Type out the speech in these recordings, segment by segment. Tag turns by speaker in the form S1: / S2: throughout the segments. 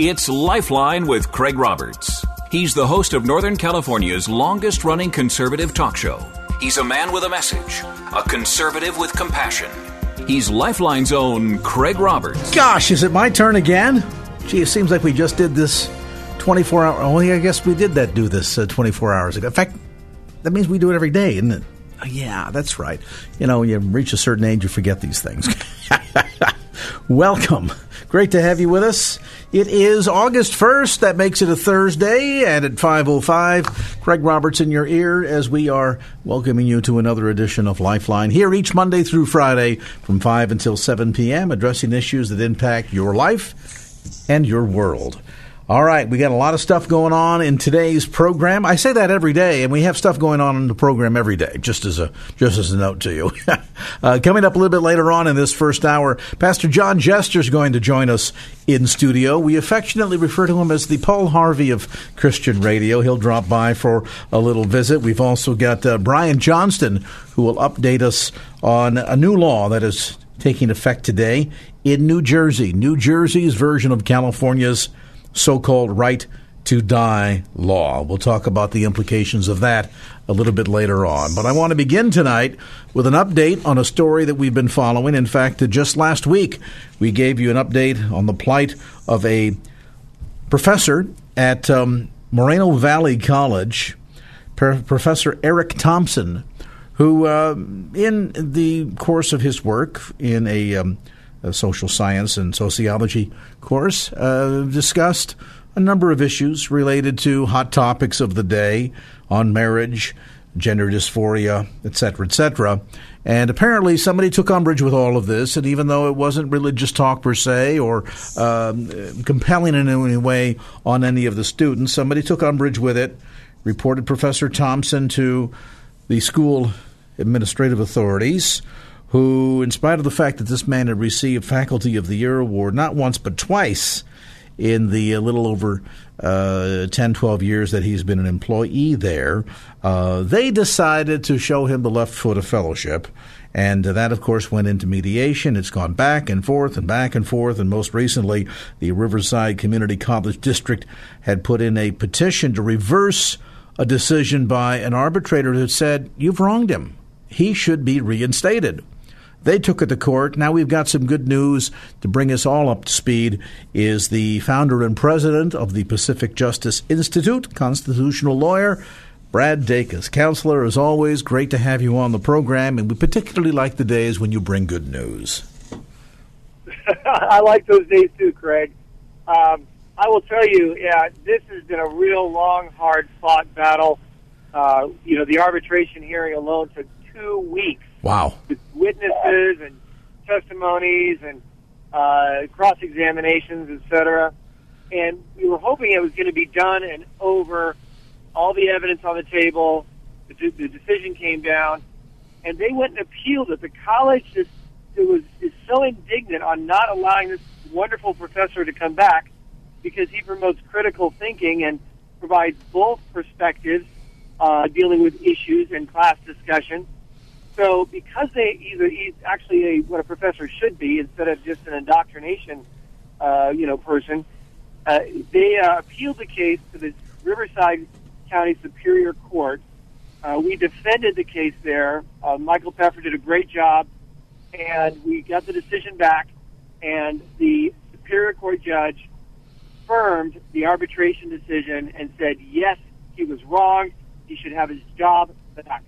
S1: It's Lifeline with Craig Roberts. He's the host of Northern California's longest running conservative talk show. He's a man with a message, a conservative with compassion. He's Lifeline's own Craig Roberts.
S2: Gosh, is it my turn again? Gee, it seems like we just did this 24 hours. Oh, yeah, I guess we did that do this uh, 24 hours ago. In fact, that means we do it every day, isn't it? Oh, yeah, that's right. You know, you reach a certain age, you forget these things. Welcome. Great to have you with us. It is August 1st. That makes it a Thursday. And at 5.05, Craig Roberts in your ear as we are welcoming you to another edition of Lifeline here each Monday through Friday from 5 until 7 p.m., addressing issues that impact your life and your world. All right, we got a lot of stuff going on in today's program. I say that every day, and we have stuff going on in the program every day. Just as a just as a note to you. uh, coming up a little bit later on in this first hour, Pastor John Jester is going to join us in studio. We affectionately refer to him as the Paul Harvey of Christian Radio. He'll drop by for a little visit. We've also got uh, Brian Johnston who will update us on a new law that is taking effect today in New Jersey. New Jersey's version of California's so called right to die law. We'll talk about the implications of that a little bit later on. But I want to begin tonight with an update on a story that we've been following. In fact, just last week, we gave you an update on the plight of a professor at um, Moreno Valley College, Professor Eric Thompson, who, uh, in the course of his work in a um, a social science and sociology course, uh, discussed a number of issues related to hot topics of the day on marriage, gender dysphoria, etc., etc. And apparently, somebody took umbrage with all of this, and even though it wasn't religious talk per se or um, compelling in any way on any of the students, somebody took umbrage with it, reported Professor Thompson to the school administrative authorities who, in spite of the fact that this man had received Faculty of the Year award not once but twice in the a little over uh, 10, 12 years that he's been an employee there, uh, they decided to show him the left foot of fellowship. And that, of course, went into mediation. It's gone back and forth and back and forth. And most recently, the Riverside Community College District had put in a petition to reverse a decision by an arbitrator that said, You've wronged him. He should be reinstated. They took it to court. Now we've got some good news to bring us all up to speed. Is the founder and president of the Pacific Justice Institute, constitutional lawyer, Brad Dacus. Counselor, as always, great to have you on the program, and we particularly like the days when you bring good news.
S3: I like those days too, Craig. Um, I will tell you, yeah, this has been a real long, hard fought battle. Uh, you know, the arbitration hearing alone took two weeks.
S2: Wow.
S3: Witnesses and testimonies and uh, cross examinations, etc. And we were hoping it was going to be done and over. All the evidence on the table. The, the decision came down, and they went and appealed it. The college just it was is so indignant on not allowing this wonderful professor to come back because he promotes critical thinking and provides both perspectives uh, dealing with issues and class discussion so because they either he's actually a, what a professor should be instead of just an indoctrination, uh, you know, person, uh, they uh, appealed the case to the Riverside County Superior Court. Uh, we defended the case there. Uh, Michael Peffer did a great job, and we got the decision back. And the Superior Court judge affirmed the arbitration decision and said, yes, he was wrong. He should have his job back.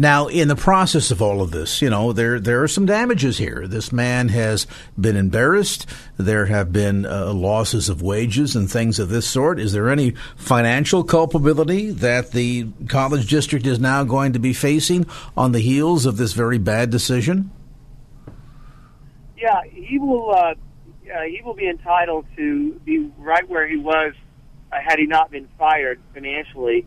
S2: Now, in the process of all of this, you know, there there are some damages here. This man has been embarrassed. There have been uh, losses of wages and things of this sort. Is there any financial culpability that the college district is now going to be facing on the heels of this very bad decision?
S3: Yeah, he will. Uh, uh, he will be entitled to be right where he was uh, had he not been fired financially.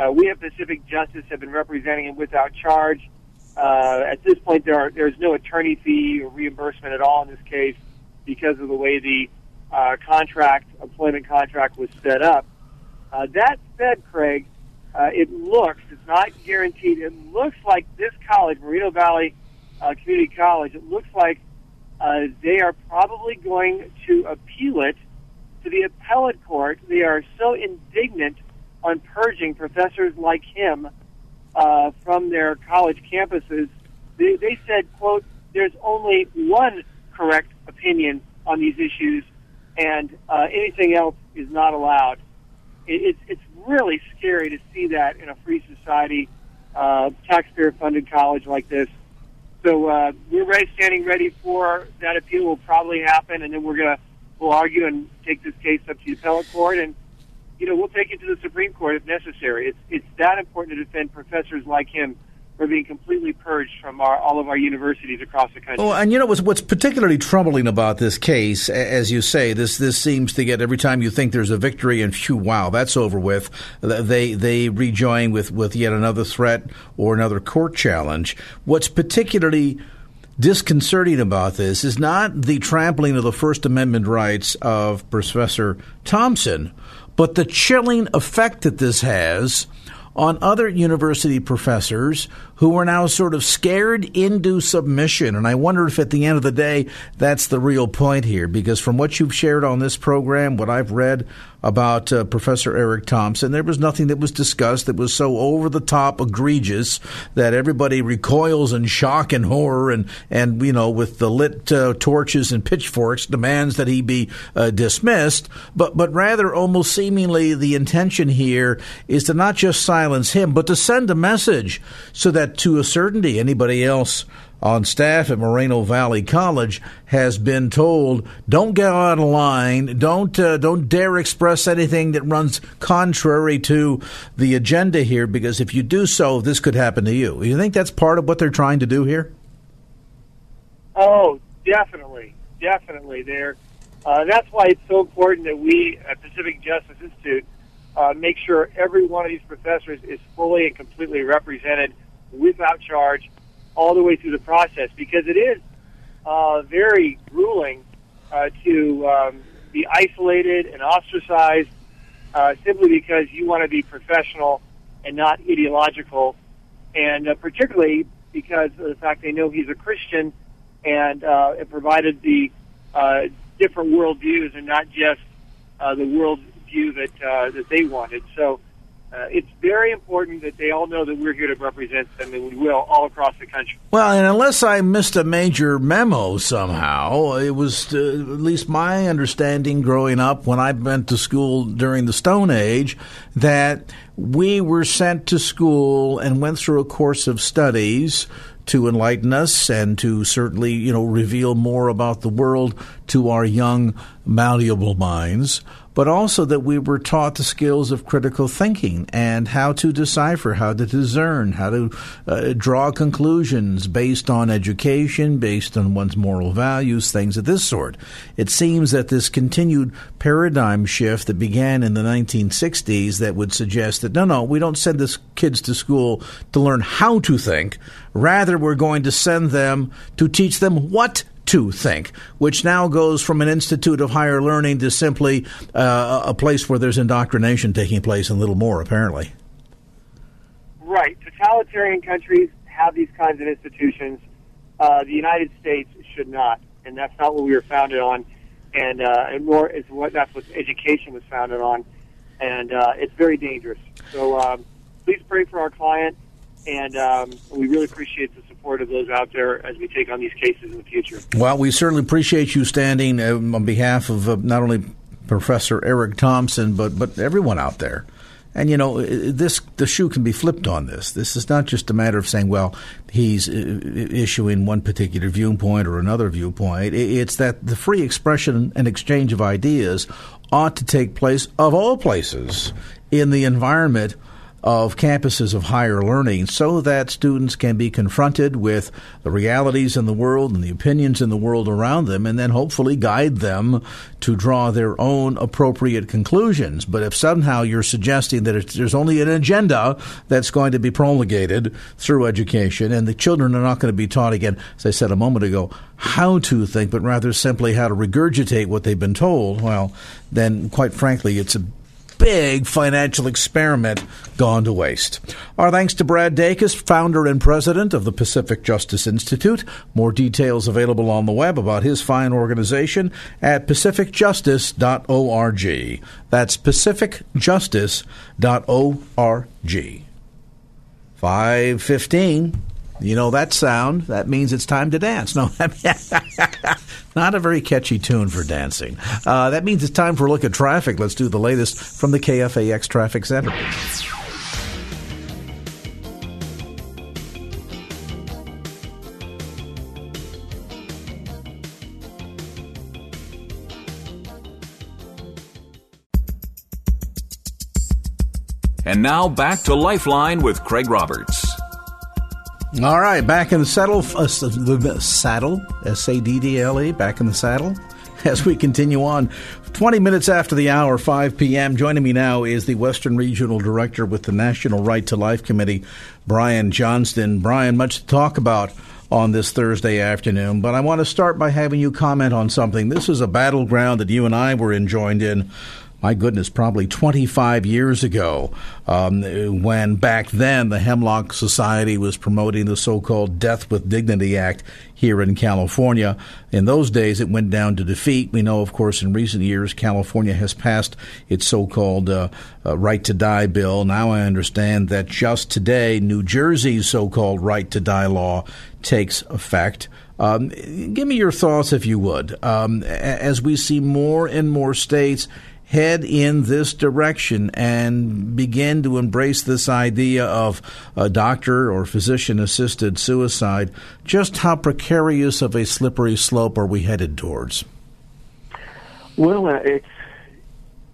S3: Uh, we at Pacific Justice have been representing him without charge. Uh, at this point, there are, there's no attorney fee or reimbursement at all in this case because of the way the uh, contract, employment contract, was set up. Uh, that said, Craig, uh, it looks, it's not guaranteed, it looks like this college, Moreno Valley uh, Community College, it looks like uh, they are probably going to appeal it to the appellate court. They are so indignant on purging professors like him uh, from their college campuses. They, they said, quote, there's only one correct opinion on these issues, and uh, anything else is not allowed. It, it's, it's really scary to see that in a free society, uh, taxpayer-funded college like this. So uh, we're ready, standing ready for that appeal. Will probably happen, and then we're gonna we'll argue and take this case up to the appellate court, and you know we'll take it to the Supreme Court if necessary. It's it's that important to defend professors like him are being completely purged from our, all of our universities across the country.
S2: Oh, and you know what's what's particularly troubling about this case, as you say, this this seems to get every time you think there's a victory and phew, wow, that's over with. They they rejoin with with yet another threat or another court challenge. What's particularly disconcerting about this is not the trampling of the First Amendment rights of Professor Thompson, but the chilling effect that this has on other university professors who are now sort of scared into submission. And I wonder if at the end of the day, that's the real point here, because from what you've shared on this program, what I've read about uh, Professor Eric Thompson, there was nothing that was discussed that was so over the top egregious that everybody recoils in shock and horror and, and you know, with the lit uh, torches and pitchforks demands that he be uh, dismissed, but, but rather almost seemingly the intention here is to not just silence him, but to send a message so that to a certainty anybody else on staff at Moreno Valley College has been told, "Don't get out of line. Don't uh, don't dare express anything that runs contrary to the agenda here, because if you do so, this could happen to you." You think that's part of what they're trying to do here?
S3: Oh, definitely, definitely. There. Uh, that's why it's so important that we at Pacific Justice Institute uh, make sure every one of these professors is fully and completely represented without charge all the way through the process because it is uh, very grueling uh, to um, be isolated and ostracized uh, simply because you want to be professional and not ideological, and uh, particularly because of the fact they know he's a Christian and uh, it provided the uh, different worldviews and not just uh, the worldview that uh, that they wanted. So uh, it's very important that they all know that we're here to represent them, and we will all across the country.
S2: Well, and unless I missed a major memo somehow, it was uh, at least my understanding growing up when I went to school during the Stone Age that we were sent to school and went through a course of studies to enlighten us and to certainly, you know, reveal more about the world to our young, malleable minds but also that we were taught the skills of critical thinking and how to decipher, how to discern, how to uh, draw conclusions based on education, based on one's moral values, things of this sort. It seems that this continued paradigm shift that began in the 1960s that would suggest that no, no, we don't send this kids to school to learn how to think. Rather, we're going to send them to teach them what to think, which now goes from an institute of higher learning to simply uh, a place where there's indoctrination taking place and little more, apparently.
S3: Right. Totalitarian countries have these kinds of institutions. Uh, the United States should not, and that's not what we were founded on. And, uh, and more is what that's what education was founded on, and uh, it's very dangerous. So um, please pray for our client, and um, we really appreciate the support of those out there as we take on these cases in the future.
S2: Well, we certainly appreciate you standing uh, on behalf of uh, not only Professor Eric Thompson, but but everyone out there. And you know, this the shoe can be flipped on this. This is not just a matter of saying, well, he's uh, issuing one particular viewpoint or another viewpoint. It's that the free expression and exchange of ideas ought to take place of all places in the environment of campuses of higher learning so that students can be confronted with the realities in the world and the opinions in the world around them and then hopefully guide them to draw their own appropriate conclusions. But if somehow you're suggesting that there's only an agenda that's going to be promulgated through education and the children are not going to be taught again, as I said a moment ago, how to think, but rather simply how to regurgitate what they've been told, well, then quite frankly, it's a big financial experiment gone to waste. Our thanks to Brad Dacus, founder and president of the Pacific Justice Institute. More details available on the web about his fine organization at pacificjustice.org. That's pacificjustice.org. 515. You know that sound? That means it's time to dance. No, not a very catchy tune for dancing. Uh, that means it's time for a look at traffic. Let's do the latest from the KFAX Traffic Center.
S1: And now back to Lifeline with Craig Roberts.
S2: All right, back in the saddle, uh, the saddle, S A D D L E, back in the saddle. As we continue on, 20 minutes after the hour, 5 p.m., joining me now is the Western Regional Director with the National Right to Life Committee, Brian Johnston. Brian, much to talk about on this Thursday afternoon, but I want to start by having you comment on something. This is a battleground that you and I were enjoined in my goodness, probably 25 years ago, um, when back then the Hemlock Society was promoting the so called Death with Dignity Act here in California. In those days, it went down to defeat. We know, of course, in recent years, California has passed its so called uh, uh, Right to Die bill. Now I understand that just today, New Jersey's so called Right to Die law takes effect. Um, give me your thoughts, if you would, um, as we see more and more states head in this direction and begin to embrace this idea of a doctor or physician assisted suicide, just how precarious of a slippery slope are we headed towards?
S4: Well, uh, it's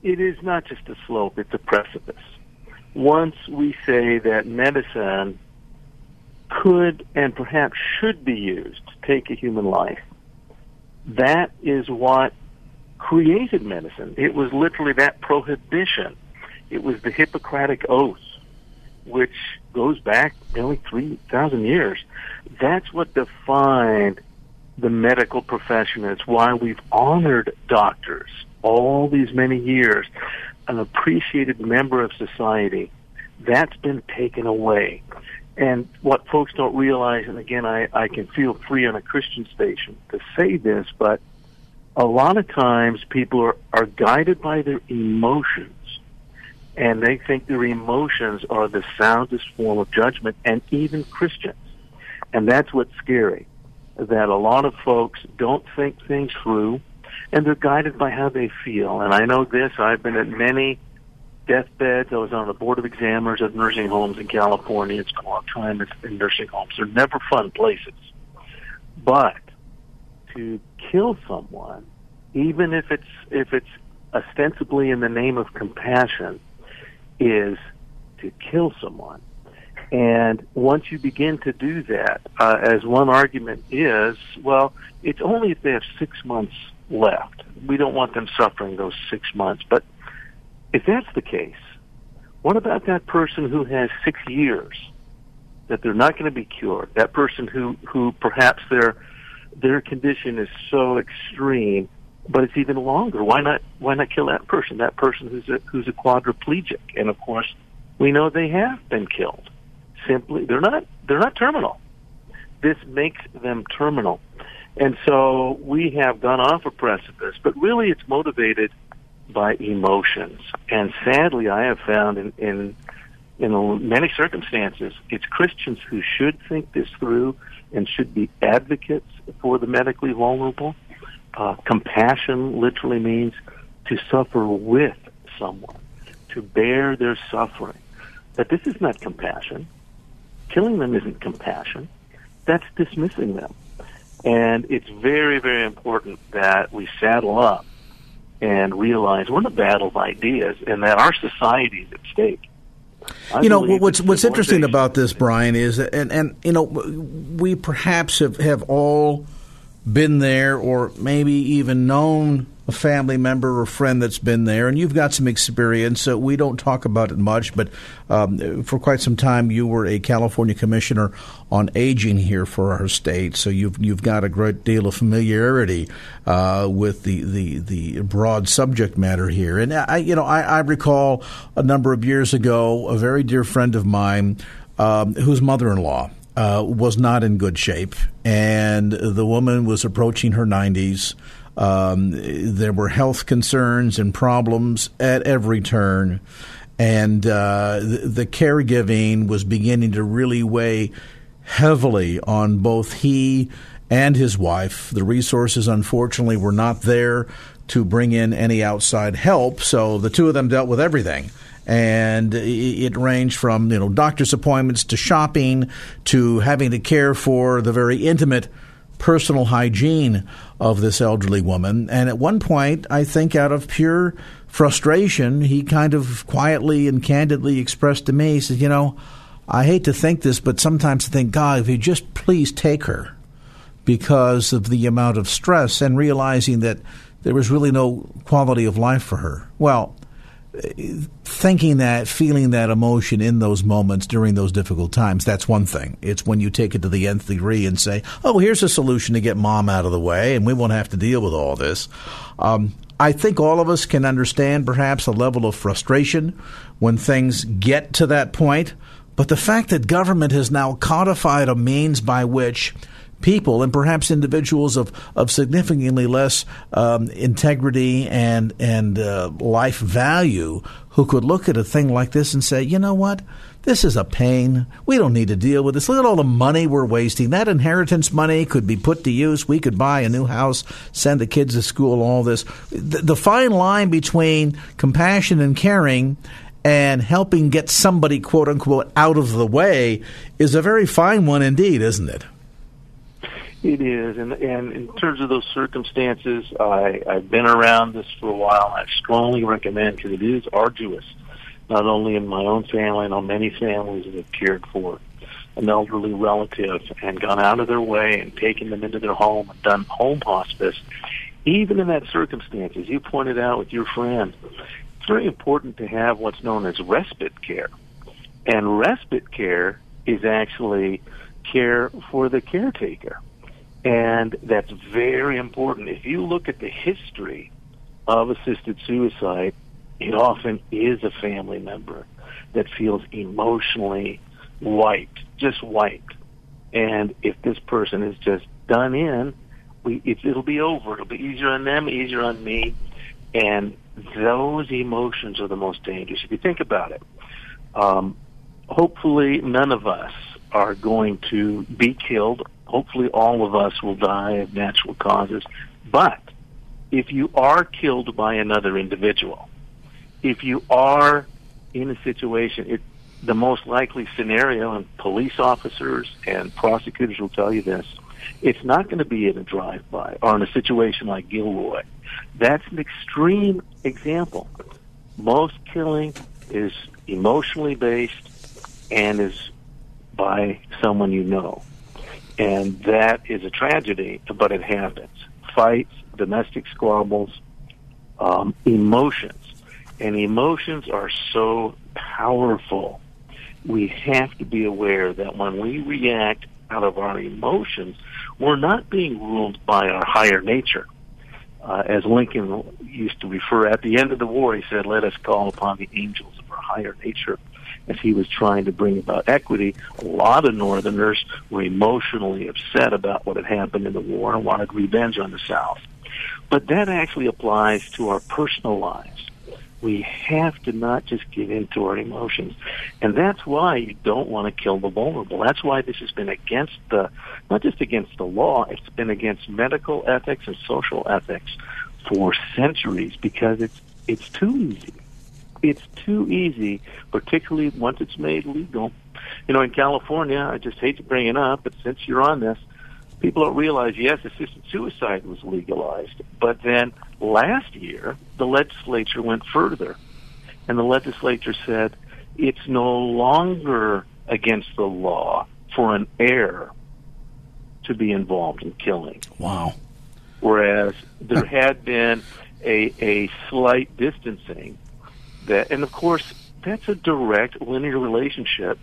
S4: it is not just a slope; it's a precipice. Once we say that medicine could and perhaps should be used to take a human life, that is what created medicine. It was literally that prohibition. It was the Hippocratic Oath, which goes back nearly 3,000 years. That's what defined the medical profession. It's why we've honored doctors all these many years, an appreciated member of society. That's been taken away. And what folks don't realize, and again, I, I can feel free on a Christian station to say this, but a lot of times people are, are guided by their emotions and they think their emotions are the soundest form of judgment and even Christians. And that's what's scary, that a lot of folks don't think things through and they're guided by how they feel. And I know this, I've been at many deathbeds. I was on the board of examiners at nursing homes in California. It's a long time in nursing homes. They're never fun places. But to kill someone, even if it's if it's ostensibly in the name of compassion, is to kill someone. And once you begin to do that, uh, as one argument is, well, it's only if they have six months left. We don't want them suffering those six months. But if that's the case, what about that person who has six years that they're not going to be cured? That person who, who perhaps they're their condition is so extreme, but it's even longer. Why not? Why not kill that person? That person who's a, who's a quadriplegic, and of course, we know they have been killed. Simply, they're not they're not terminal. This makes them terminal, and so we have gone off a precipice. But really, it's motivated by emotions, and sadly, I have found in in in many circumstances, it's Christians who should think this through and should be advocates for the medically vulnerable. Uh, compassion literally means to suffer with someone, to bear their suffering. That this is not compassion. Killing them isn't compassion. That's dismissing them. And it's very, very important that we saddle up and realize we're in a battle of ideas and that our society is at stake.
S2: I you know what's what's interesting about this, Brian, is and and you know we perhaps have have all been there or maybe even known a family member or friend that's been there, and you've got some experience. So we don't talk about it much, but um, for quite some time you were a California commissioner on aging here for our state. So you've you've got a great deal of familiarity uh, with the, the the broad subject matter here. And I, you know, I, I recall a number of years ago, a very dear friend of mine um, whose mother-in-law. Uh, was not in good shape, and the woman was approaching her 90s. Um, there were health concerns and problems at every turn, and uh, the, the caregiving was beginning to really weigh heavily on both he and his wife. The resources, unfortunately, were not there to bring in any outside help, so the two of them dealt with everything. And it ranged from you know doctor's appointments to shopping to having to care for the very intimate personal hygiene of this elderly woman. And at one point, I think out of pure frustration, he kind of quietly and candidly expressed to me, he said, You know, I hate to think this, but sometimes I think, God, if you just please take her because of the amount of stress and realizing that there was really no quality of life for her. Well, thinking that, feeling that emotion in those moments during those difficult times, that's one thing. It's when you take it to the nth degree and say, oh, here's a solution to get mom out of the way and we won't have to deal with all this. Um, I think all of us can understand perhaps a level of frustration when things get to that point. But the fact that government has now codified a means by which people and perhaps individuals of, of significantly less um, integrity and and uh, life value who could look at a thing like this and say, you know what? This is a pain. We don't need to deal with this. Look at all the money we're wasting. That inheritance money could be put to use. We could buy a new house, send the kids to school, all this. The, the fine line between compassion and caring and helping get somebody, quote unquote, out of the way is a very fine one indeed, isn't it?
S4: It is, and and in terms of those circumstances, I I've been around this for a while. I strongly recommend because it is arduous, not only in my own family, and know many families that have cared for an elderly relative and gone out of their way and taken them into their home and done home hospice. Even in that circumstance, as you pointed out with your friend, it's very important to have what's known as respite care, and respite care is actually care for the caretaker and that's very important. If you look at the history of assisted suicide, it often is a family member that feels emotionally wiped, just wiped. And if this person is just done in, we, it, it'll be over. It'll be easier on them, easier on me. And those emotions are the most dangerous. If you think about it, um, hopefully none of us are going to be killed hopefully all of us will die of natural causes. But if you are killed by another individual, if you are in a situation, it, the most likely scenario, and police officers and prosecutors will tell you this, it's not going to be in a drive-by or in a situation like Gilroy. That's an extreme example. Most killing is emotionally based and is by someone you know. And that is a tragedy, but it happens. Fights, domestic squabbles, um, emotions. And emotions are so powerful. We have to be aware that when we react out of our emotions, we're not being ruled by our higher nature. Uh, as Lincoln used to refer at the end of the war, he said, let us call upon the angels of our higher nature as he was trying to bring about equity, a lot of Northerners were emotionally upset about what had happened in the war and wanted revenge on the South. But that actually applies to our personal lives. We have to not just give in to our emotions. And that's why you don't want to kill the vulnerable. That's why this has been against the, not just against the law, it's been against medical ethics and social ethics for centuries because it's, it's too easy It's too easy, particularly once it's made legal. You know, in California, I just hate to bring it up, but since you're on this, people don't realize, yes, assisted suicide was legalized, but then last year, the legislature went further, and the legislature said it's no longer against the law for an heir to be involved in killing.
S2: Wow.
S4: Whereas there had been a, a slight distancing that, and of course, that's a direct linear relationship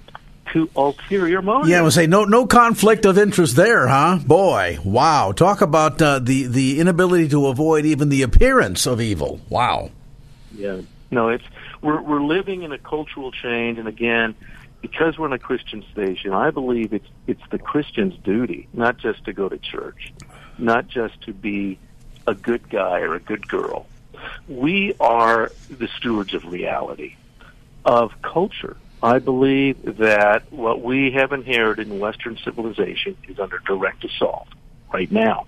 S4: to ulterior motives.
S2: Yeah, I would say no no conflict of interest there, huh? Boy, wow! Talk about uh, the the inability to avoid even the appearance of evil. Wow.
S4: Yeah, no, it's we're we're living in a cultural change, and again, because we're in a Christian station, I believe it's it's the Christian's duty not just to go to church, not just to be a good guy or a good girl. We are the stewards of reality, of culture. I believe that what we have inherited in Western civilization is under direct assault right now.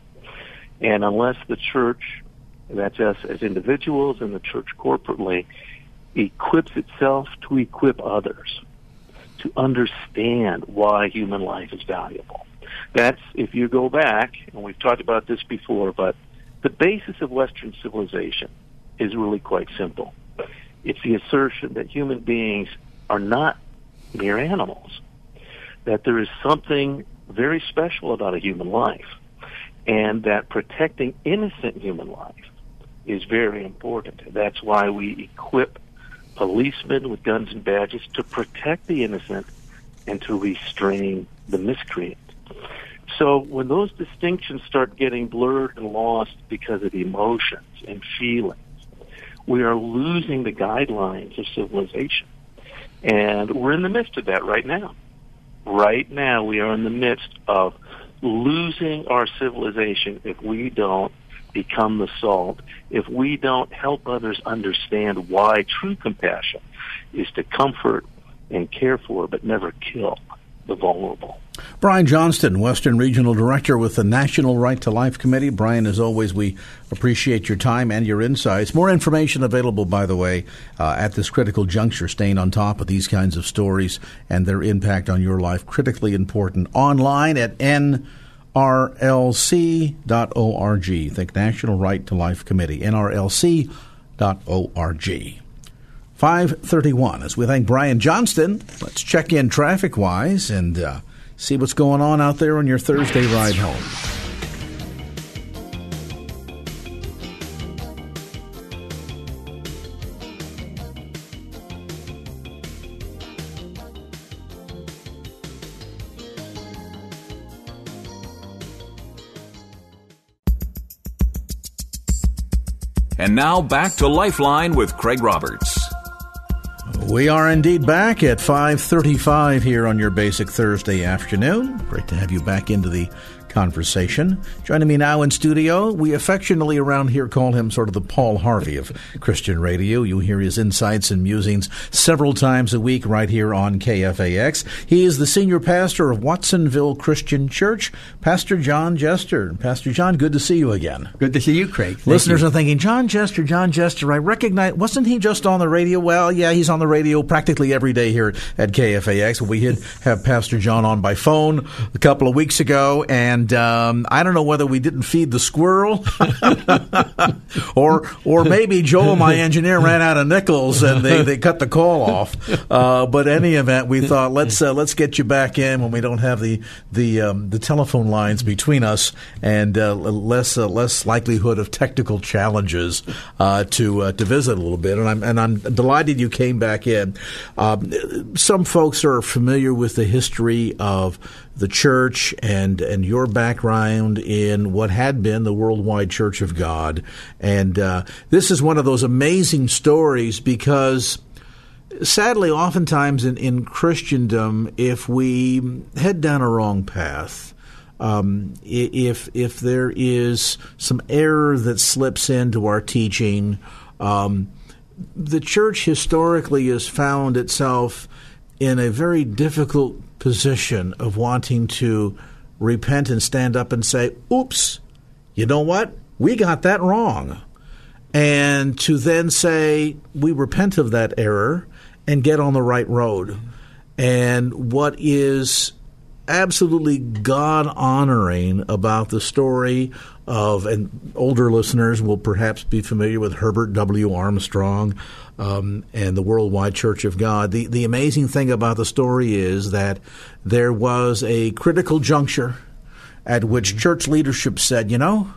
S4: And unless the church, that's us as individuals and the church corporately, equips itself to equip others to understand why human life is valuable. That's, if you go back, and we've talked about this before, but the basis of Western civilization is really quite simple. It's the assertion that human beings are not mere animals. That there is something very special about a human life, and that protecting innocent human life is very important. That's why we equip policemen with guns and badges to protect the innocent and to restrain the miscreant. So when those distinctions start getting blurred and lost because of emotions and feelings, we are losing the guidelines of civilization. And we're in the midst of that right now. Right now, we are in the midst of losing our civilization if we don't become the salt, if we don't help others understand why true compassion is to comfort and care for, but never kill the vulnerable.
S2: Brian Johnston, Western Regional Director with the National Right to Life Committee. Brian, as always, we appreciate your time and your insights. More information available, by the way, uh, at this critical juncture, staying on top of these kinds of stories and their impact on your life. Critically important. Online at nrlc.org. Think National Right to Life Committee, nrlc.org. 531. As we thank Brian Johnston, let's check in traffic wise and uh, see what's going on out there on your Thursday ride home.
S1: And now back to Lifeline with Craig Roberts.
S2: We are indeed back at 5:35 here on your basic Thursday afternoon. Great to have you back into the conversation. Joining me now in studio, we affectionately around here call him sort of the Paul Harvey of Christian radio. You hear his insights and musings several times a week right here on KFAX. He is the senior pastor of Watsonville Christian Church, Pastor John Jester. Pastor John, good to see you again.
S5: Good to see you, Craig. Thank
S2: Listeners
S5: you.
S2: are thinking, John Jester, John Jester, I recognize, wasn't he just on the radio? Well, yeah, he's on the radio practically every day here at KFAX. We did have Pastor John on by phone a couple of weeks ago, and um, I don't know whether we didn't feed the squirrel, or or maybe Joel, my engineer, ran out of nickels and they, they cut the call off. Uh, but any event, we thought let's uh, let's get you back in when we don't have the the um, the telephone lines between us and uh, less uh, less likelihood of technical challenges uh, to uh, to visit a little bit. And I'm and I'm delighted you came back in. Um, some folks are familiar with the history of the church and and your background in what had been the worldwide Church of God, and uh, this is one of those amazing stories because. Sadly, oftentimes in, in Christendom, if we head down a wrong path, um, if if there is some error that slips into our teaching, um, the church historically has found itself in a very difficult position of wanting to repent and stand up and say, oops, you know what? We got that wrong. and to then say, we repent of that error and get on the right road. And what is absolutely God honoring about the story of, and older listeners will perhaps be familiar with Herbert W. Armstrong um, and the Worldwide Church of God. The, the amazing thing about the story is that there was a critical juncture at which church leadership said, you know,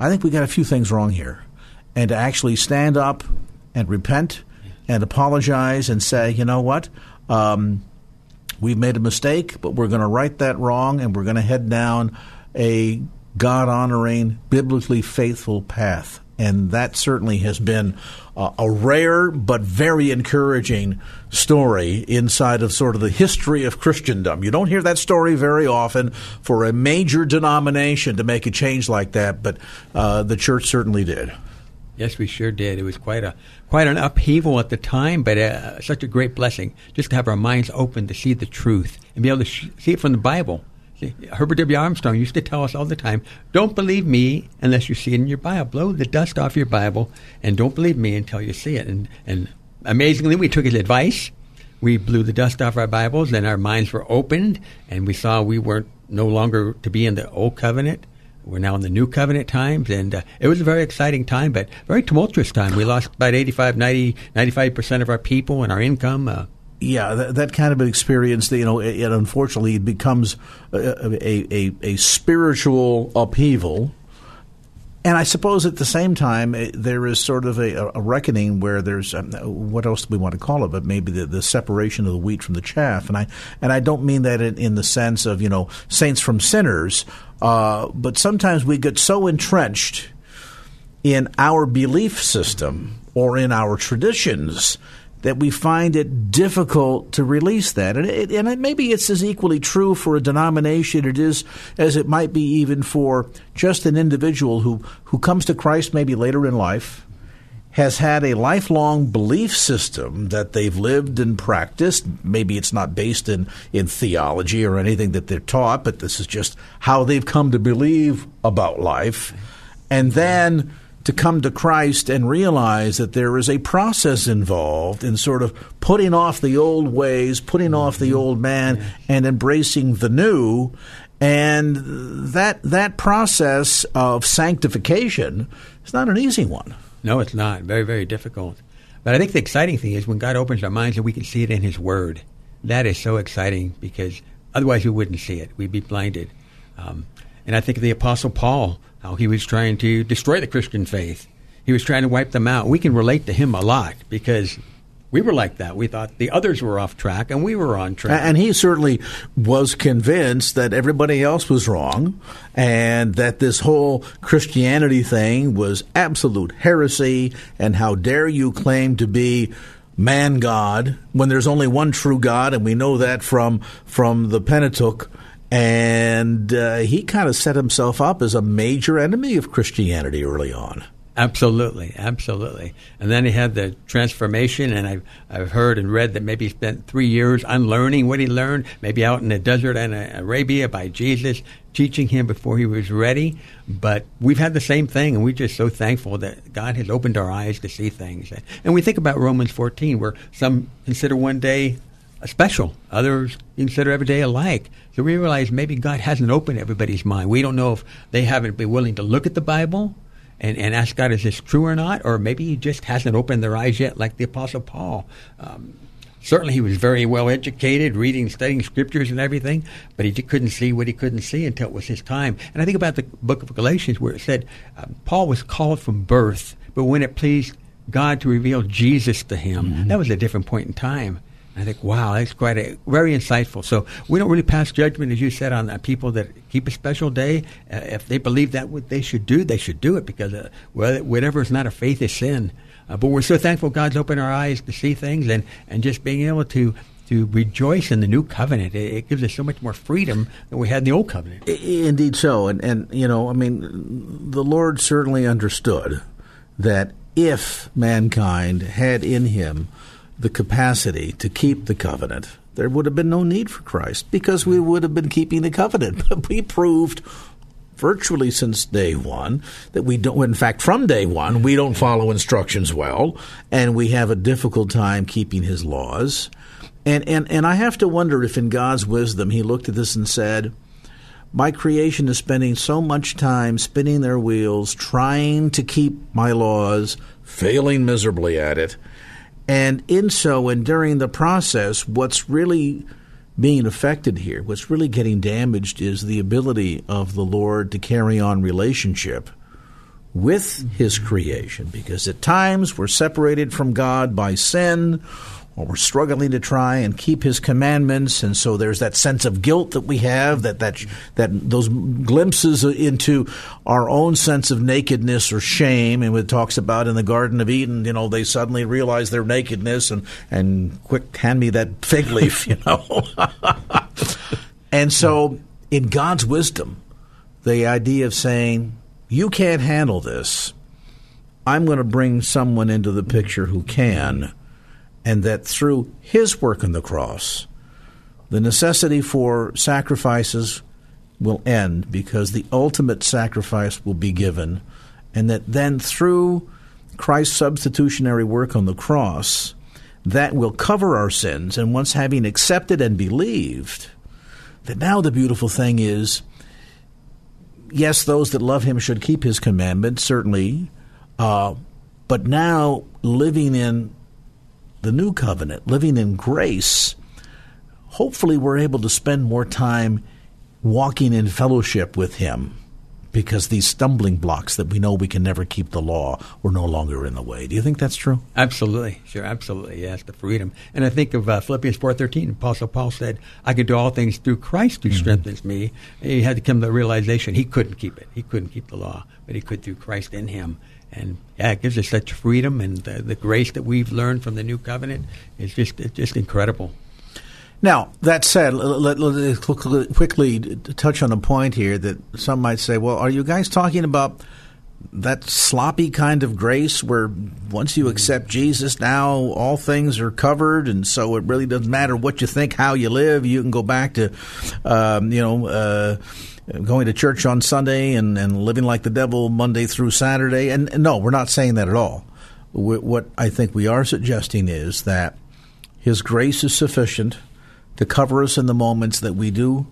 S2: I think we got a few things wrong here. And to actually stand up and repent and apologize and say, you know what? Um, we've made a mistake, but we're going to right that wrong and we're going to head down a God honoring, biblically faithful path. And that certainly has been uh, a rare but very encouraging story inside of sort of the history of Christendom. You don't hear that story very often for a major denomination to make a change like that, but uh, the church certainly did.
S5: Yes, we sure did. It was quite a quite an upheaval at the time, but uh, such a great blessing just to have our minds open to see the truth and be able to sh- see it from the Bible. Herbert W. Armstrong used to tell us all the time, "Don't believe me unless you see it in your Bible. Blow the dust off your Bible, and don't believe me until you see it." And and amazingly, we took his advice. We blew the dust off our Bibles, and our minds were opened, and we saw we weren't no longer to be in the old covenant we're now in the new covenant times, and uh, it was a very exciting time, but very tumultuous time. We lost about 85, 90, 95% of our people and our income. Uh,
S2: yeah, that, that, kind of an experience, you know, it, it unfortunately becomes a, a, a, a, spiritual upheaval. And I suppose at the same time, it, there is sort of a, a reckoning where there's um, what else do we want to call it? But maybe the, the, separation of the wheat from the chaff. And I and I don't mean that in, in the sense of you know saints from sinners, uh, but sometimes we get so entrenched in our belief system or in our traditions that we find it difficult to release that. And, it, and it, maybe it's as equally true for a denomination it is as it might be even for just an individual who, who comes to Christ maybe later in life has had a lifelong belief system that they've lived and practiced. Maybe it's not based in, in theology or anything that they're taught, but this is just how they've come to believe about life. And then to come to Christ and realize that there is a process involved in sort of putting off the old ways, putting off the old man, and embracing the new. And that that process of sanctification is not an easy one.
S5: No, it's not. Very, very difficult. But I think the exciting thing is when God opens our minds and we can see it in His Word. That is so exciting because otherwise we wouldn't see it. We'd be blinded. Um, and I think of the Apostle Paul, how he was trying to destroy the Christian faith. He was trying to wipe them out. We can relate to him a lot because we were like that. We thought the others were off track and we were on track.
S2: And he certainly was convinced that everybody else was wrong and that this whole Christianity thing was absolute heresy and how dare you claim to be man God when there's only one true God and we know that from from the Pentateuch and uh, he kind of set himself up as a major enemy of Christianity early on.
S5: Absolutely, absolutely. And then he had the transformation, and I've, I've heard and read that maybe he spent three years unlearning what he learned, maybe out in the desert in Arabia by Jesus, teaching him before he was ready. But we've had the same thing, and we're just so thankful that God has opened our eyes to see things. And we think about Romans 14, where some consider one day special, others consider every day alike. So we realize maybe God hasn't opened everybody's mind. We don't know if they haven't been willing to look at the Bible and, and ask God, is this true or not? Or maybe he just hasn't opened their eyes yet, like the Apostle Paul. Um, certainly, he was very well educated, reading, studying scriptures and everything, but he couldn't see what he couldn't see until it was his time. And I think about the book of Galatians, where it said uh, Paul was called from birth, but when it pleased God to reveal Jesus to him, mm-hmm. that was a different point in time. I think, wow, that's quite a very insightful. So we don't really pass judgment, as you said, on uh, people that keep a special day. Uh, if they believe that what they should do, they should do it because uh, whatever is not a faith is sin. Uh, but we're so thankful God's opened our eyes to see things and, and just being able to to rejoice in the new covenant. It, it, gives us so much more freedom than we had in the old covenant.
S2: Indeed, so. And and you know, I mean, the Lord certainly understood that if mankind had in him the capacity to keep the covenant, there would have been no need for Christ because we would have been keeping the covenant. But we proved virtually since day one that we don't, in fact, from day one, we don't follow instructions well, and we have a difficult time keeping his laws. And, and, and I have to wonder if in God's wisdom he looked at this and said, My creation is spending so much time spinning their wheels, trying to keep my laws, failing miserably at it. And in so, and during the process, what's really being affected here, what's really getting damaged is the ability of the Lord to carry on relationship with his creation. Because at times we're separated from God by sin or we're struggling to try and keep his commandments and so there's that sense of guilt that we have that that that those glimpses into our own sense of nakedness or shame and it talks about in the garden of eden you know they suddenly realize their nakedness and and quick hand me that fig leaf you know. And so in god's wisdom the idea of saying you can't handle this. I'm going to bring someone into the picture who can and that through his work on the cross, the necessity for sacrifices will end because the ultimate sacrifice will be given, and that then through Christ's substitutionary work on the cross, that will cover our sins. And once having accepted and believed, that now the beautiful thing is yes, those that love him should keep his commandments, certainly, uh, but now living in the new covenant, living in grace, hopefully we're able to spend more time walking in fellowship with Him because these stumbling blocks that we know we can never keep the law were no longer in the way. Do you think that's true?
S5: Absolutely, sure, absolutely. Yes, the freedom. And I think of uh, Philippians four thirteen. Apostle Paul said, "I can do all things through Christ who mm-hmm. strengthens me." he had to come to the realization he couldn't keep it. He couldn't keep the law, but he could through Christ in him. And yeah, it gives us such freedom, and the, the grace that we've learned from the new covenant is just it's just incredible.
S2: Now, that said, let, us quickly touch on a point here that some might say, well, are you guys talking about that sloppy kind of grace where once you accept Jesus, now all things are covered, and so it really doesn't matter what you think, how you live, you can go back to, um, you know, uh, going to church on Sunday and, and living like the devil Monday through Saturday. And, and no, we're not saying that at all. What I think we are suggesting is that His grace is sufficient to cover us in the moments that we do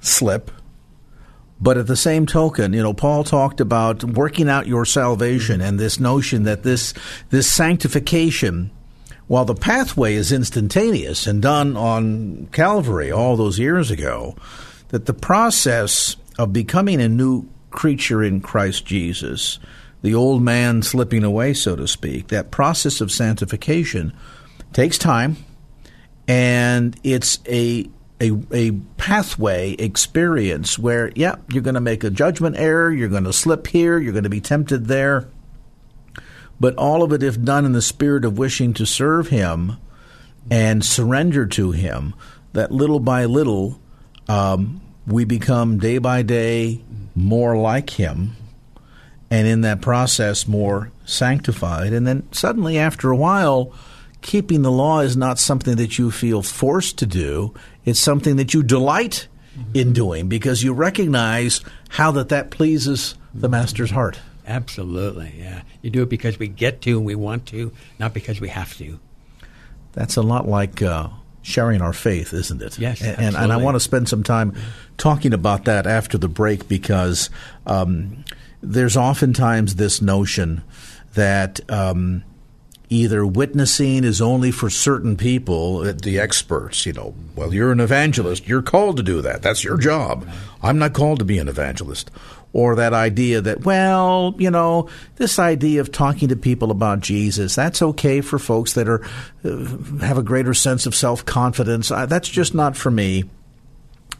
S2: slip. But at the same token, you know, Paul talked about working out your salvation and this notion that this this sanctification, while the pathway is instantaneous and done on Calvary all those years ago, that the process of becoming a new creature in Christ Jesus, the old man slipping away, so to speak, that process of sanctification takes time and it's a a, a pathway experience where, yeah, you're going to make a judgment error, you're going to slip here, you're going to be tempted there. But all of it, if done in the spirit of wishing to serve Him and surrender to Him, that little by little um, we become day by day more like Him, and in that process, more sanctified. And then suddenly, after a while, keeping the law is not something that you feel forced to do, it's something that you delight mm-hmm. in doing because you recognize how that, that pleases the Master's heart.
S5: Absolutely, yeah. You do it because we get to and we want to, not because we have to.
S2: That's a lot like uh, sharing our faith, isn't it?
S5: Yes,
S2: and, and, and I want to spend some time talking about that after the break because um, there's oftentimes this notion that um, either witnessing is only for certain people, uh, the experts, you know, well, you're an evangelist, you're called to do that. That's your job. I'm not called to be an evangelist or that idea that, well, you know, this idea of talking to people about Jesus, that's okay for folks that are uh, have a greater sense of self confidence. Uh, that's just not for me.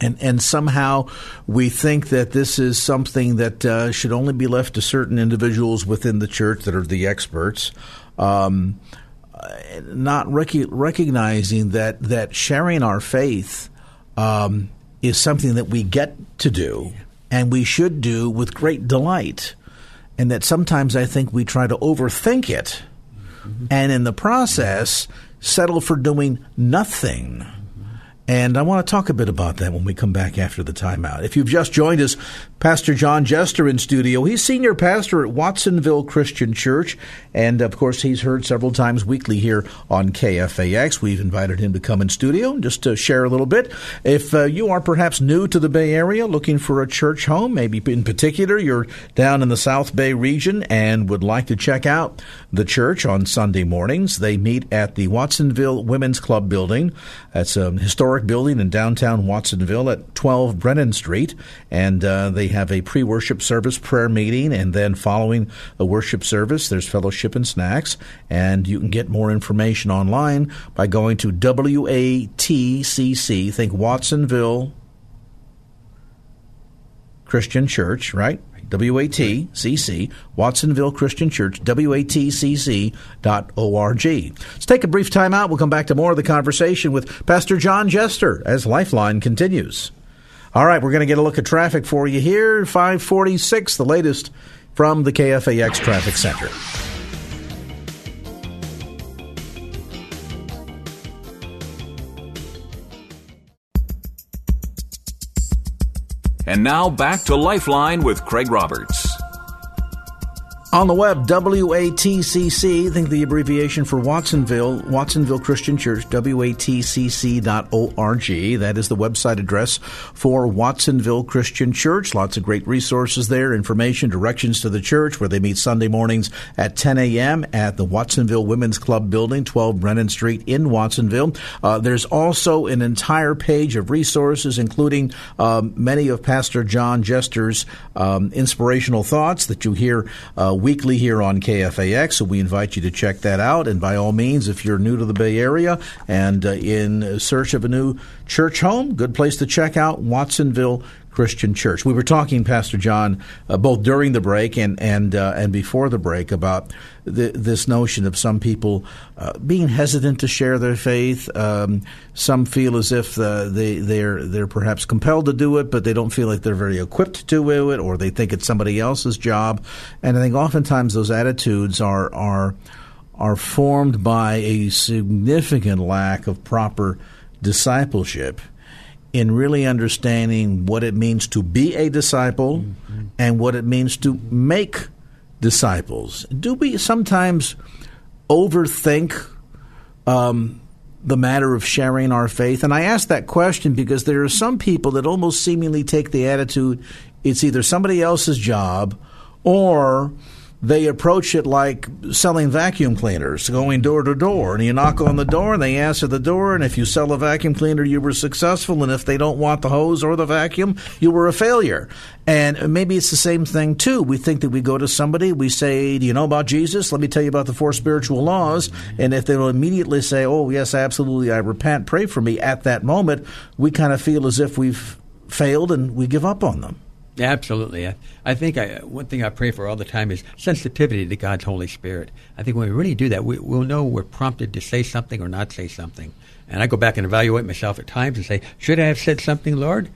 S2: And, and somehow we think that this is something that uh, should only be left to certain individuals within the church that are the experts. Um, not rec- recognizing that, that sharing our faith um, is something that we get to do and we should do with great delight. And that sometimes I think we try to overthink it and in the process settle for doing nothing. And I want to talk a bit about that when we come back after the timeout. If you've just joined us, Pastor John Jester in studio. He's senior pastor at Watsonville Christian Church. And of course, he's heard several times weekly here on KFAX. We've invited him to come in studio just to share a little bit. If uh, you are perhaps new to the Bay Area looking for a church home, maybe in particular you're down in the South Bay region and would like to check out the church on Sunday mornings, they meet at the Watsonville Women's Club building. That's a historic building in downtown Watsonville at 12 Brennan Street. And uh, they have a pre worship service prayer meeting. And then following a worship service, there's fellowship and snacks. And you can get more information online by going to WATCC, think Watsonville Christian Church, right? WATCC, Watsonville Christian Church, WATCC.org. Let's take a brief time out. We'll come back to more of the conversation with Pastor John Jester as Lifeline continues. All right, we're going to get a look at traffic for you here. 546, the latest from the KFAX Traffic Center.
S1: And now back to Lifeline with Craig Roberts.
S2: On the web, WATCC, I think the abbreviation for Watsonville, Watsonville Christian Church, WATCC.org. That is the website address for Watsonville Christian Church. Lots of great resources there, information, directions to the church where they meet Sunday mornings at 10 a.m. at the Watsonville Women's Club building, 12 Brennan Street in Watsonville. Uh, there's also an entire page of resources, including um, many of Pastor John Jester's um, inspirational thoughts that you hear uh, weekly here on KFAX. So we invite you to check that out. And by all means, if you're new to the Bay Area and uh, in search of a new church home, good place to check out Watsonville Christian Church. We were talking, Pastor John, uh, both during the break and and uh, and before the break about this notion of some people uh, being hesitant to share their faith. Um, some feel as if uh, they they're they're perhaps compelled to do it, but they don't feel like they're very equipped to do it, or they think it's somebody else's job. And I think oftentimes those attitudes are are are formed by a significant lack of proper discipleship in really understanding what it means to be a disciple mm-hmm. and what it means to make disciples. Do we sometimes overthink um, the matter of sharing our faith? And I ask that question because there are some people that almost seemingly take the attitude it's either somebody else's job or they approach it like selling vacuum cleaners, going door to door. And you knock on the door and they answer the door. And if you sell a vacuum cleaner, you were successful. And if they don't want the hose or the vacuum, you were a failure. And maybe it's the same thing too. We think that we go to somebody, we say, Do you know about Jesus? Let me tell you about the four spiritual laws. And if they will immediately say, Oh, yes, absolutely, I repent, pray for me at that moment, we kind of feel as if we've failed and we give up on them.
S5: Absolutely. I, I think I, one thing I pray for all the time is sensitivity to God's Holy Spirit. I think when we really do that, we, will know we're prompted to say something or not say something. And I go back and evaluate myself at times and say, should I have said something, Lord?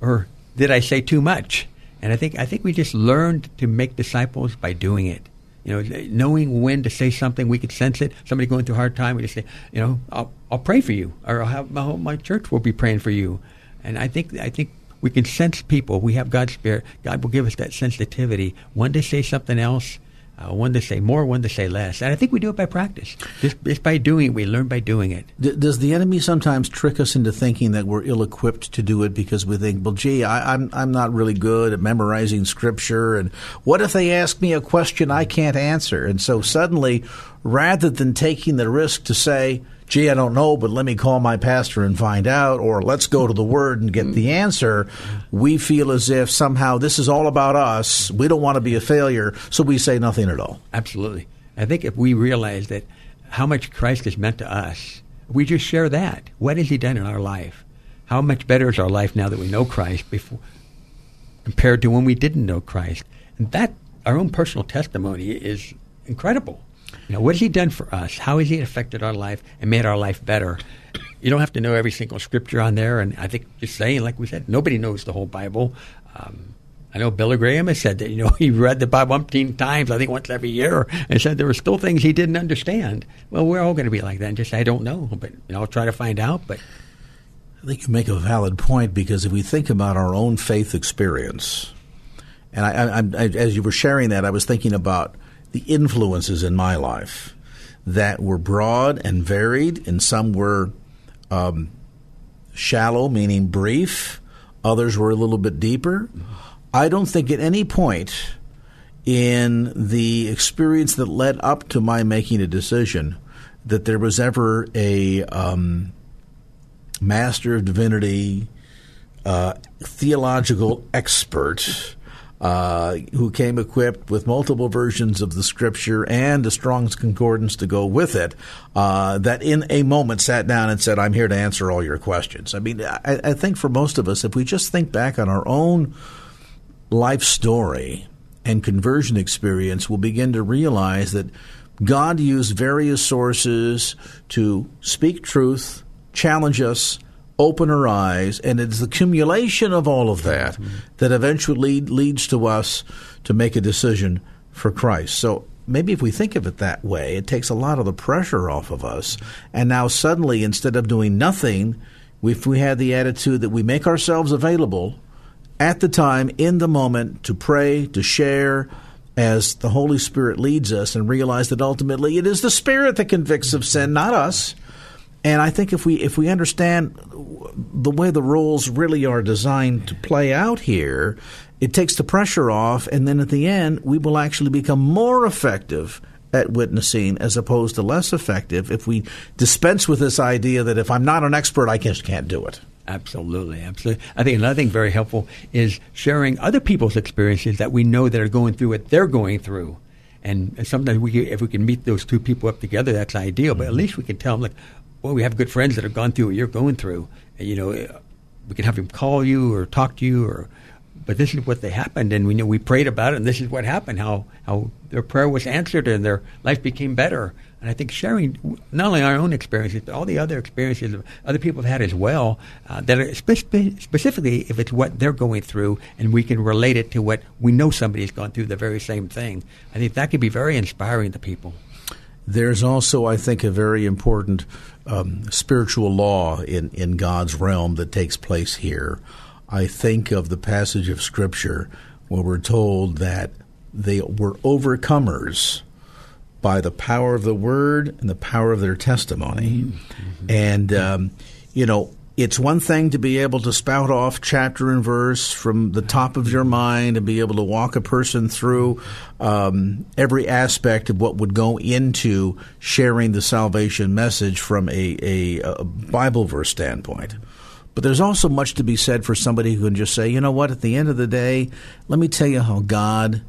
S5: Or did I say too much? And I think, I think we just learned to make disciples by doing it. You know, knowing when to say something, we could sense it. Somebody going through a hard time, we just say, you know, I'll, I'll pray for you, or I'll have my, my church will be praying for you. And I think, I think we can sense people. We have God's Spirit. God will give us that sensitivity. One to say something else, uh, one to say more, one to say less. And I think we do it by practice. Just, just by doing it, we learn by doing it.
S2: D- does the enemy sometimes trick us into thinking that we're ill equipped to do it because we think, well, gee, I, I'm, I'm not really good at memorizing scripture. And what if they ask me a question I can't answer? And so suddenly, rather than taking the risk to say, gee, I don't know, but let me call my pastor and find out, or let's go to the Word and get the answer, we feel as if somehow this is all about us. We don't want to be a failure, so we say nothing at all.
S5: Absolutely. I think if we realize that how much Christ has meant to us, we just share that. What has He done in our life? How much better is our life now that we know Christ before, compared to when we didn't know Christ? And that, our own personal testimony is incredible. You know, what has He done for us? How has He affected our life and made our life better? You don't have to know every single scripture on there. And I think just saying, like we said, nobody knows the whole Bible. Um, I know Billy Graham has said that, you know, he read the Bible umpteen times, I think once every year, and said there were still things he didn't understand. Well, we're all going to be like that. And just, I don't know, but you know, I'll try to find out. But
S2: I think you make a valid point because if we think about our own faith experience, and I, I, I, as you were sharing that, I was thinking about the influences in my life that were broad and varied, and some were um, shallow, meaning brief. Others were a little bit deeper. I don't think at any point in the experience that led up to my making a decision that there was ever a um, master of divinity, uh, theological expert uh, who came equipped with multiple versions of the scripture and a Strong's Concordance to go with it, uh, that in a moment sat down and said, I'm here to answer all your questions. I mean, I, I think for most of us, if we just think back on our own life story and conversion experience, we'll begin to realize that God used various sources to speak truth, challenge us, open our eyes, and it's the accumulation of all of that mm-hmm. that eventually leads to us to make a decision for Christ. So maybe if we think of it that way, it takes a lot of the pressure off of us. And now suddenly, instead of doing nothing, if we had the attitude that we make ourselves available at the time, in the moment, to pray, to share, as the Holy Spirit leads us, and realize that ultimately it is the Spirit that convicts of sin, not us. And I think if we if we understand the way the roles really are designed to play out here, it takes the pressure off, and then at the end, we will actually become more effective at witnessing as opposed to less effective if we dispense with this idea that if I'm not an expert, I just can't do it.
S5: Absolutely, absolutely. I think another thing very helpful is sharing other people's experiences that we know that are going through what they're going through. And sometimes we, if we can meet those two people up together, that's ideal. But at mm-hmm. least we can tell them, like, well, we have good friends that have gone through what you're going through. And, you know, we can have them call you or talk to you or but this is what they happened and we know we prayed about it and this is what happened how how their prayer was answered and their life became better and I think sharing not only our own experiences but all the other experiences of other people have had as well uh, that are spe- specifically if it's what they're going through and we can relate it to what we know somebody's gone through the very same thing I think that could be very inspiring to people
S2: there's also, I think, a very important um, spiritual law in, in God's realm that takes place here. I think of the passage of Scripture where we're told that they were overcomers by the power of the word and the power of their testimony. Mm-hmm. And, um, you know, it's one thing to be able to spout off chapter and verse from the top of your mind and be able to walk a person through um, every aspect of what would go into sharing the salvation message from a, a, a Bible verse standpoint. But there's also much to be said for somebody who can just say, you know what, at the end of the day, let me tell you how God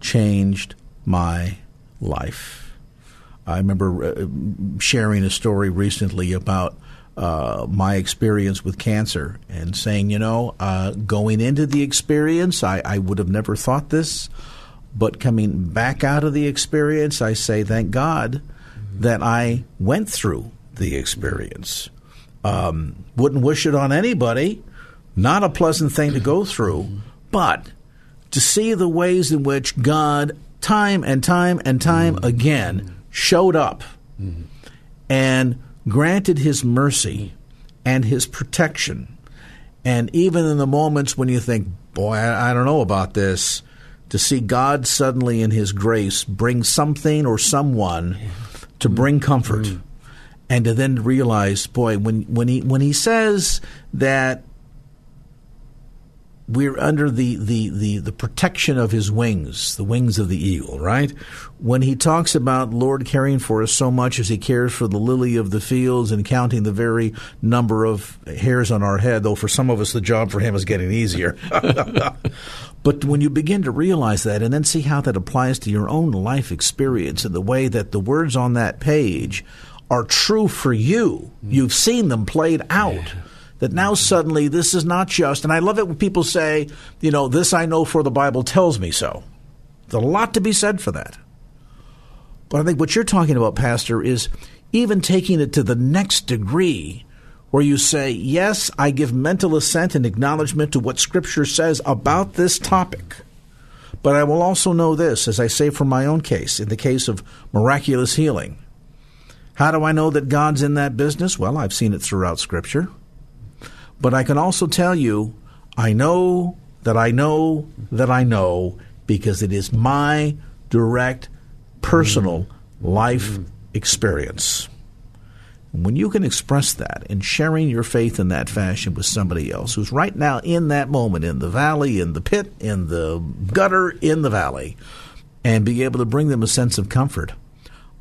S2: changed my life. I remember uh, sharing a story recently about uh, my experience with cancer and saying, you know, uh, going into the experience, I, I would have never thought this. But coming back out of the experience, I say, thank God that I went through the experience. Um, wouldn't wish it on anybody. Not a pleasant thing to go through, but to see the ways in which God, time and time and time mm-hmm. again, showed up mm-hmm. and granted his mercy and his protection. And even in the moments when you think, boy, I, I don't know about this, to see God suddenly in his grace bring something or someone to bring comfort. Mm-hmm. And to then realize, boy, when, when he when he says that we're under the, the, the, the, protection of his wings, the wings of the eagle, right? When he talks about Lord caring for us so much as he cares for the lily of the fields and counting the very number of hairs on our head, though for some of us the job for him is getting easier. but when you begin to realize that and then see how that applies to your own life experience and the way that the words on that page are true for you, mm. you've seen them played out. Yeah that now suddenly this is not just, and I love it when people say, you know, this I know for the Bible tells me so. There's a lot to be said for that. But I think what you're talking about, Pastor, is even taking it to the next degree where you say, yes, I give mental assent and acknowledgement to what Scripture says about this topic. But I will also know this, as I say from my own case, in the case of miraculous healing. How do I know that God's in that business? Well, I've seen it throughout Scripture. But I can also tell you, I know that I know that I know because it is my direct, personal life experience. When you can express that and sharing your faith in that fashion with somebody else who's right now in that moment in the valley, in the pit, in the gutter, in the valley, and be able to bring them a sense of comfort,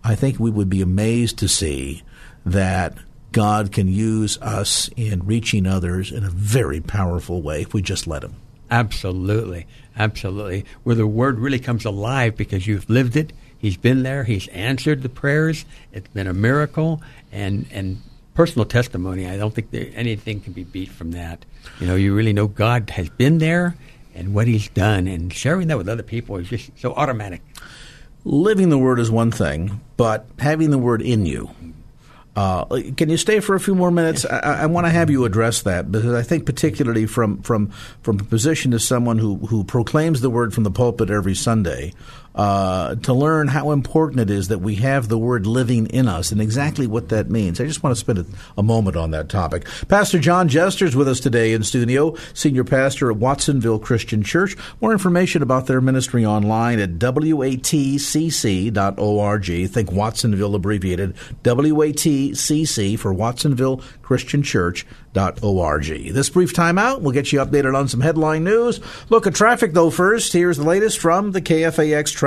S2: I think we would be amazed to see that God can use us in reaching others in a very powerful way if we just let Him.
S5: Absolutely. Absolutely. Where the word really comes alive because you've lived it. He's been there. He's answered the prayers. It's been a miracle. And, and personal testimony, I don't think there, anything can be beat from that. You know, you really know God has been there and what He's done. And sharing that with other people is just so automatic.
S2: Living the word is one thing, but having the word in you uh, can you stay for a few more minutes? I, I want to have you address that because I think, particularly from from from a position as someone who who proclaims the word from the pulpit every Sunday, uh, to learn how important it is that we have the word living in us and exactly what that means. I just want to spend a, a moment on that topic. Pastor John Jester is with us today in studio, senior pastor at Watsonville Christian Church. More information about their ministry online at watcc.org. Think Watsonville abbreviated WATCC for Watsonville Christian Church.org. This brief timeout will get you updated on some headline news. Look at traffic though first. Here's the latest from the KFAX traffic